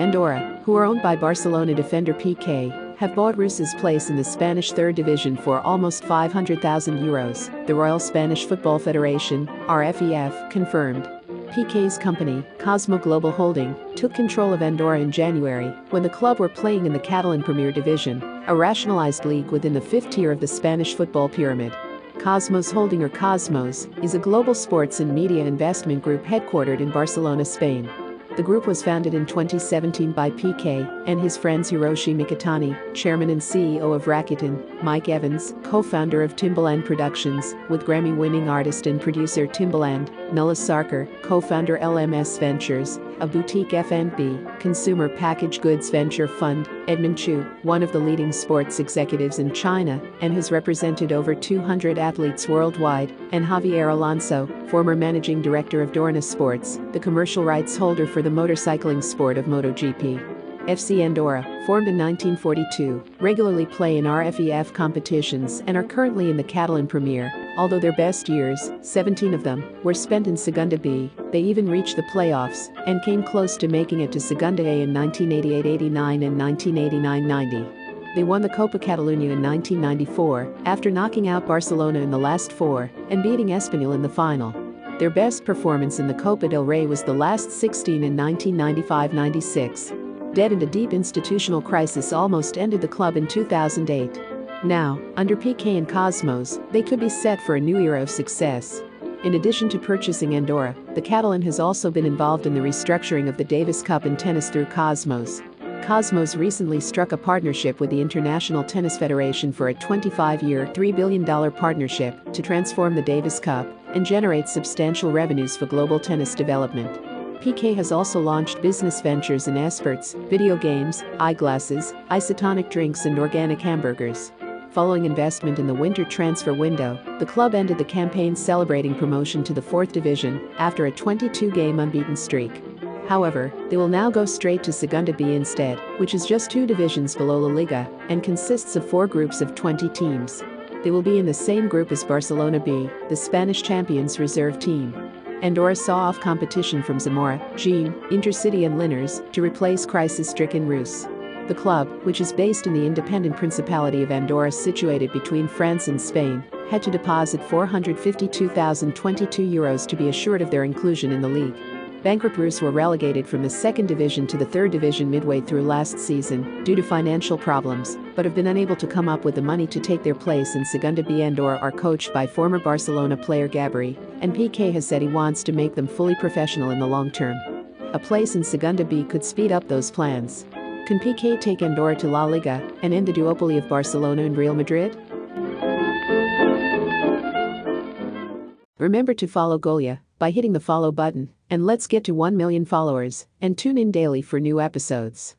Andorra, who are owned by Barcelona defender Piqué, have bought Reus's place in the Spanish third division for almost 500,000 euros, the Royal Spanish Football Federation, RFEF, confirmed. Piqué's company, Cosmo Global Holding, took control of Andorra in January when the club were playing in the Catalan Premier Division, a rationalized league within the fifth tier of the Spanish football pyramid. Kosmos Holding or Kosmos is a global sports and media investment group headquartered in Barcelona, Spain. The group was founded in 2017 by Piqué and his friends Hiroshi Mikitani, chairman and CEO of Rakuten, Mike Evans, co-founder of Timbaland Productions, with Grammy-winning artist and producer Timbaland, Nuala Sarkar, co-founder LMS Ventures, a boutique F&B, consumer packaged goods venture fund, Edmund Chu, one of the leading sports executives in China and has represented over 200 athletes worldwide, and Javier Alonso, former managing director of Dorna Sports, the commercial rights holder for the motorcycling sport of MotoGP. FC Andorra, formed in 1942, regularly play in RFEF competitions and are currently in the Catalan Premier, although their best years, 17 of them, were spent in Segunda B, they even reached the playoffs and came close to making it to Segunda A in 1988-89 and 1989-90. They won the Copa Catalunya in 1994 after knocking out Barcelona in the last four and beating Espanyol in the final. Their best performance in the Copa del Rey was the last 16 in 1995-96 dead and a deep institutional crisis almost ended the club in 2008. Now, under Piqué and Kosmos, they could be set for a new era of success. In addition to purchasing Andorra, the Catalan has also been involved in the restructuring of the Davis Cup in tennis through Kosmos. Kosmos recently struck a partnership with the International Tennis Federation for a 25-year, $3 billion partnership to transform the Davis Cup and generate substantial revenues for global tennis development. Piqué has also launched business ventures in esports, video games, eyeglasses, isotonic drinks and organic hamburgers. Following investment in the winter transfer window, the club ended the campaign celebrating promotion to the 4th division after a 22-game unbeaten streak. However, they will now go straight to Segunda B instead, which is just two divisions below La Liga and consists of four groups of 20 teams. They will be in the same group as Barcelona B, the Spanish champions reserve team. Andorra saw off competition from Zamora, Jaén, Intercity and Linares to replace crisis-stricken Reus. The club, which is based in the independent Principality of Andorra situated between France and Spain, had to deposit 452,022 euros to be assured of their inclusion in the league. Bankrupt Reus were relegated from the second division to the third division midway through last season due to financial problems, but have been unable to come up with the money to take their place in Segunda B Andorra are coached by former Barcelona player Gabri, and Piqué has said he wants to make them fully professional in the long term. A place in Segunda B could speed up those plans. Can Piqué take Andorra to La Liga and end the duopoly of Barcelona and Real Madrid? Remember to follow Golia by hitting the follow button, and let's get to 1 million followers and tune in daily for new episodes.